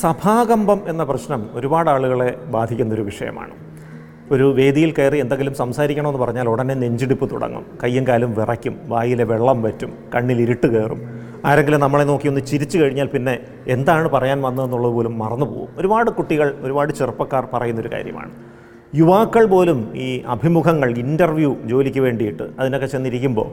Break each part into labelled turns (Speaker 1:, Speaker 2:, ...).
Speaker 1: സഭാകമ്പം എന്ന പ്രശ്നം ഒരുപാട് ആളുകളെ ബാധിക്കുന്നൊരു വിഷയമാണ്. ഒരു വേദിയിൽ കയറി എന്തെങ്കിലും സംസാരിക്കണമെന്ന് പറഞ്ഞാൽ ഉടനെ നെഞ്ചിടിപ്പ് തുടങ്ങും. കയ്യും കാലും വിറയ്ക്കും വായിലെ വെള്ളം വറ്റും കണ്ണിൽ ഇരുട്ട് കയറും. ആരെങ്കിലും നമ്മളെ നോക്കി ഒന്ന് ചിരിച്ചു കഴിഞ്ഞാൽ പിന്നെ എന്താണ് പറയാൻ വന്നതെന്നുള്ളത് പോലും മറന്നുപോകും ഒരുപാട് കുട്ടികൾ ഒരുപാട് ചെറുപ്പക്കാർ പറയുന്നൊരു കാര്യമാണ്. യുവാക്കൾ പോലും ഈ അഭിമുഖങ്ങൾ ഇന്റർവ്യൂ ജോലിക്ക് വേണ്ടിയിട്ട് അതിനൊക്കെ ചെന്നിരിക്കുമ്പോൾ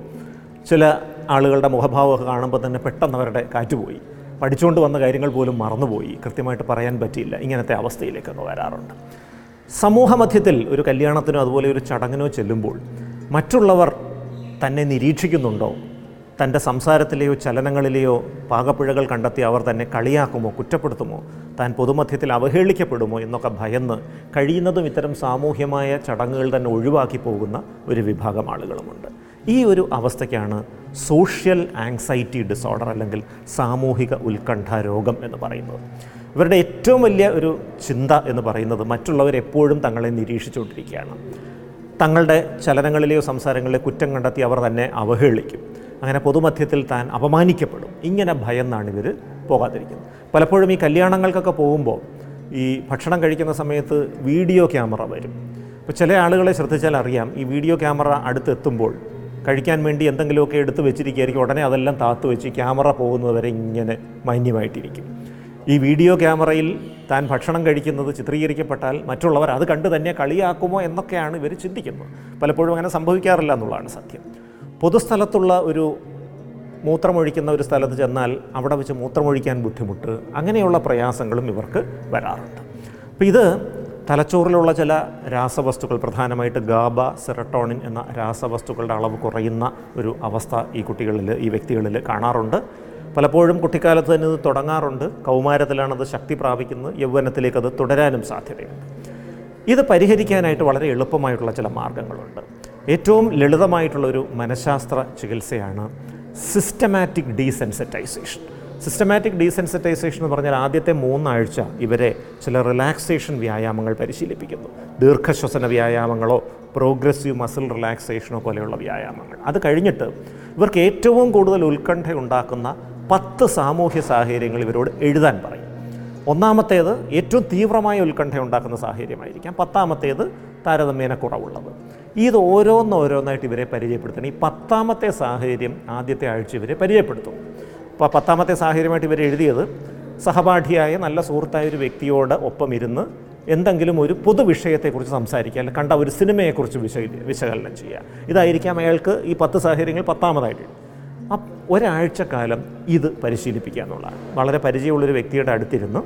Speaker 1: ചില ആളുകളുടെ മുഖഭാവമൊക്കെ കാണുമ്പോൾ തന്നെ പെട്ടെന്ന് അവരുടെ കാറ്റുപോയി പഠിച്ചുകൊണ്ട് വന്ന കാര്യങ്ങൾ പോലും മറന്നുപോയി. കൃത്യമായിട്ട് പറയാൻ പറ്റിയില്ല. ഇങ്ങനത്തെ അവസ്ഥയിലേക്കൊക്കെ വരാറുണ്ട്. സമൂഹമധ്യത്തിൽ ഒരു കല്യാണത്തിനോ അതുപോലെ ഒരു ചടങ്ങിനോ ചെല്ലുമ്പോൾ മറ്റുള്ളവർ തന്നെ നിരീക്ഷിക്കുന്നുണ്ടോ? തന്റെ സംസാരത്തിലെയോ ചലനങ്ങളിലെയോ പാകപ്പിഴകൾ കണ്ടെത്തി അവർ തന്നെ കളിയാക്കുമോ? കുറ്റപ്പെടുത്തുമോ? താൻ പൊതുമധ്യത്തിൽ അവഹേളിക്കപ്പെടുമോ? എന്നൊക്കെ ഭയന്ന് കഴിയുന്നതും ഇത്തരം സാമൂഹ്യമായ ചടങ്ങുകൾ തന്നെ ഒഴിവാക്കി പോകുന്ന ഒരു വിഭാഗം ആളുകളുമുണ്ട്. ഈ ഒരു അവസ്ഥയ്ക്കാണ് സോഷ്യൽ ആങ്സൈറ്റി ഡിസോർഡർ അല്ലെങ്കിൽ സാമൂഹിക ഉത്കണ്ഠ രോഗം എന്ന് പറയുന്നത്. ഇവരുടെ ഏറ്റവും വലിയ ഒരു ചിന്ത എന്ന് പറയുന്നത് മറ്റുള്ളവർ എപ്പോഴും തങ്ങളെ നിരീക്ഷിച്ചുകൊണ്ടിരിക്കുകയാണ്. തങ്ങളുടെ ചലനങ്ങളിലെയോ സംസാരങ്ങളിലെയോ കുറ്റം കണ്ടെത്തി അവർ തന്നെ അവഹേളിക്കും. അങ്ങനെ പൊതുമധ്യത്തിൽ താൻ അപമാനിക്കപ്പെടും. ഇങ്ങനെ ഭയന്നാണ് ഇവർ പോകാതിരിക്കുന്നത്. പലപ്പോഴും ഈ കല്യാണങ്ങൾക്കൊക്കെ പോകുമ്പോൾ ഈ ഭക്ഷണം കഴിക്കുന്ന സമയത്ത് വീഡിയോ ക്യാമറ വരും. അപ്പോൾ ചില ആളുകളെ ശ്രദ്ധിച്ചാൽ അറിയാം ഈ വീഡിയോ ക്യാമറ അടുത്തെത്തുമ്പോൾ കഴിക്കാൻ വേണ്ടി എന്തെങ്കിലുമൊക്കെ എടുത്ത് വെച്ചിരിക്കുകയായിരിക്കും. ഉടനെ അതെല്ലാം താത്തു വെച്ച് ക്യാമറ പോകുന്നതുവരെ ഇങ്ങനെ മാന്യമായിട്ടിരിക്കും. ഈ വീഡിയോ ക്യാമറയിൽ താൻ ഭക്ഷണം കഴിക്കുന്നത് ചിത്രീകരിക്കപ്പെട്ടാൽ മറ്റുള്ളവർ അത് കണ്ട് തന്നെ കളിയാക്കുമോ എന്നൊക്കെയാണ് ഇവർ ചിന്തിക്കുന്നത്. പലപ്പോഴും അങ്ങനെ സംഭവിക്കാറില്ല എന്നുള്ളതാണ് സത്യം. പൊതുസ്ഥലത്തുള്ള ഒരു മൂത്രമൊഴിക്കുന്ന ഒരു സ്ഥലത്ത് ചെന്നാൽ അവിടെ വെച്ച് മൂത്രമൊഴിക്കാൻ ബുദ്ധിമുട്ട് അങ്ങനെയുള്ള പ്രയാസങ്ങളും ഇവർക്ക് വരാറുണ്ട്. അപ്പോൾ ഇത് തലച്ചോറിലുള്ള ചില രാസവസ്തുക്കൾ പ്രധാനമായിട്ട് ഗാബ സെറട്ടോണിൻ എന്ന രാസവസ്തുക്കളുടെ അളവ് കുറയുന്ന ഒരു അവസ്ഥ ഈ കുട്ടികളിൽ ഈ വ്യക്തികളിൽ കാണാറുണ്ട്. പലപ്പോഴും കുട്ടിക്കാലത്ത് തന്നെ ഇത് തുടങ്ങാറുണ്ട്. കൗമാരത്തിലാണത് ശക്തി പ്രാപിക്കുന്നത്. യൗവനത്തിലേക്ക് അത് തുടരാനും സാധ്യതയുണ്ട്. ഇത് പരിഹരിക്കാനായിട്ട് വളരെ എളുപ്പമായിട്ടുള്ള ചില മാർഗങ്ങളുണ്ട്. ഏറ്റവും ലളിതമായിട്ടുള്ളൊരു മനഃശാസ്ത്ര ചികിത്സയാണ് സിസ്റ്റമാറ്റിക് ഡീസെൻസിറ്റൈസേഷൻ. സിസ്റ്റമാറ്റിക് ഡീസെൻസിറ്റൈസേഷൻ എന്ന് പറഞ്ഞാൽ ആദ്യത്തെ മൂന്നാഴ്ച ഇവരെ ചില റിലാക്സേഷൻ വ്യായാമങ്ങൾ പരിശീലിപ്പിക്കുന്നു. ദീർഘശ്വസന വ്യായാമങ്ങളോ പ്രോഗ്രസീവ് മസിൽ റിലാക്സേഷനോ പോലെയുള്ള വ്യായാമങ്ങൾ. അത് കഴിഞ്ഞിട്ട് ഇവർക്ക് ഏറ്റവും കൂടുതൽ ഉത്കണ്ഠ ഉണ്ടാക്കുന്ന പത്ത് സാമൂഹ്യ സാഹചര്യങ്ങൾ ഇവരോട് എഴുതാൻ പറയും. ഒന്നാമത്തേത് ഏറ്റവും തീവ്രമായ ഉത്കണ്ഠ ഉണ്ടാക്കുന്ന സാഹചര്യമായിരിക്കാം. പത്താമത്തേത് താരതമ്യേന കുറവുള്ളത്. ഇത് ഓരോന്നോരോന്നായിട്ട് ഇവരെ പരിചയപ്പെടുത്തണം. ഈ പത്താമത്തെ സാഹചര്യം ആദ്യത്തെ ആഴ്ച ഇവരെ പരിചയപ്പെടുത്തും. പത്താമത്തെ സാഹചര്യമായിട്ട് ഇവർ എഴുതിയത് സഹപാഠിയായ നല്ല സുഹൃത്തായ ഒരു വ്യക്തിയോട് ഒപ്പം ഇരുന്ന് എന്തെങ്കിലും ഒരു പൊതുവിഷയത്തെക്കുറിച്ച് സംസാരിക്കുക അല്ലെങ്കിൽ കണ്ട ഒരു സിനിമയെക്കുറിച്ച് വിശ വിശകലനം ചെയ്യുക. ഇതായിരിക്കാം അയാൾക്ക് ഈ പത്ത് സാഹചര്യങ്ങൾ പത്താമതായിട്ട്. ഒരാഴ്ചക്കാലം ഇത് പരിശീലിപ്പിക്കുക എന്നുള്ളതാണ്. വളരെ പരിചയമുള്ളൊരു വ്യക്തിയുടെ അടുത്തിരുന്ന്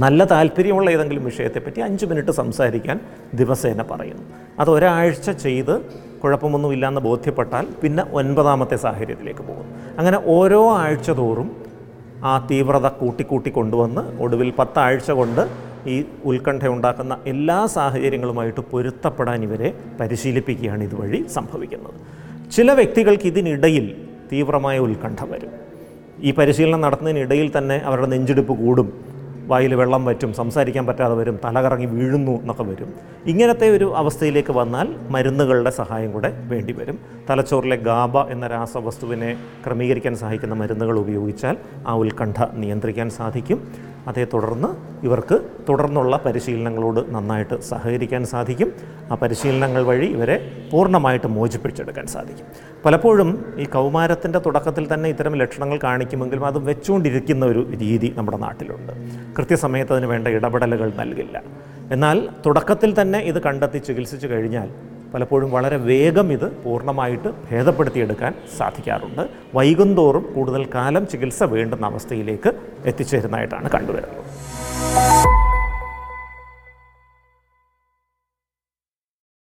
Speaker 1: നല്ല താല്പര്യമുള്ള ഏതെങ്കിലും വിഷയത്തെപ്പറ്റി അഞ്ച് മിനിറ്റ് സംസാരിക്കാൻ ദിവസേന പറയുന്നു. അത് ഒരാഴ്ച ചെയ്ത് കുഴപ്പമൊന്നുമില്ലാന്ന് ബോധ്യപ്പെട്ടാൽ പിന്നെ ഒൻപതാമത്തെ സാഹചര്യത്തിലേക്ക് പോകും അങ്ങനെ ഓരോ ആഴ്ച തോറും ആ തീവ്രത കൂട്ടിക്കൂട്ടി കൊണ്ടുവന്ന് ഒടുവിൽ പത്താഴ്ച കൊണ്ട് ഈ ഉത്കണ്ഠ ഉണ്ടാക്കുന്ന എല്ലാ സാഹചര്യങ്ങളുമായിട്ട് പൊരുത്തപ്പെടാൻ ഇവരെ പരിശീലിപ്പിക്കുകയാണ് ഇതുവഴി സംഭവിക്കുന്നത്. ചില വ്യക്തികൾക്ക് ഇതിനിടയിൽ തീവ്രമായ ഉത്കണ്ഠ വരും. ഈ പരിശീലനം നടത്തുന്നതിനിടയിൽ തന്നെ അവരുടെ നെഞ്ചിടിപ്പ് കൂടും. വായിൽ വെള്ളം വറ്റും സംസാരിക്കാൻ പറ്റാതെ വരും തലകറങ്ങി വീഴുന്നു എന്നൊക്കെ വരും. ഇങ്ങനത്തെ ഒരു അവസ്ഥയിലേക്ക് വന്നാൽ മരുന്നുകളുടെ സഹായം കൂടെ വേണ്ടി വരും. തലച്ചോറിലെ ഗാബ എന്ന രാസവസ്തുവിനെ ക്രമീകരിക്കാൻ സഹായിക്കുന്ന മരുന്നുകൾ ഉപയോഗിച്ചാൽ ആ ഉത്കണ്ഠ നിയന്ത്രിക്കാൻ സാധിക്കും. അതേ തുടർന്ന് ഇവർക്ക് തുടർന്നുള്ള പരിശീലനങ്ങളോട് നന്നായിട്ട് സഹകരിക്കാൻ സാധിക്കും. ആ പരിശീലനങ്ങൾ വഴി ഇവരെ പൂർണമായിട്ട് മോചിപ്പിച്ചെടുക്കാൻ സാധിക്കും. പലപ്പോഴും ഈ കൗമാരത്തിന്റെ തുടക്കത്തിൽ തന്നെ ഇത്തരം ലക്ഷണങ്ങൾ കാണിക്കുമെങ്കിലും അത് വെച്ചുകൊണ്ടിരിക്കുന്ന ഒരു രീതി നമ്മുടെ നാട്ടിലുണ്ട്. കൃത്യസമയത്ത് അതിന് വേണ്ട ഇടപെടലുകൾ നൽകില്ല. എന്നാൽ തുടക്കത്തിൽ തന്നെ ഇത് കണ്ടെത്തി ചികിത്സിച്ചു കഴിഞ്ഞാൽ പലപ്പോഴും വളരെ വേഗം ഇത് പൂർണമായിട്ട് ഭേദപ്പെടുത്തിയെടുക്കാൻ സാധിക്കാറുണ്ട്. വൈകുന്തോറും കൂടുതൽ കാലം ചികിത്സ വേണ്ടുന്ന അവസ്ഥയിലേക്ക് എത്തിച്ചേരുന്നതായിട്ടാണ് കണ്ടുവരുന്നത്.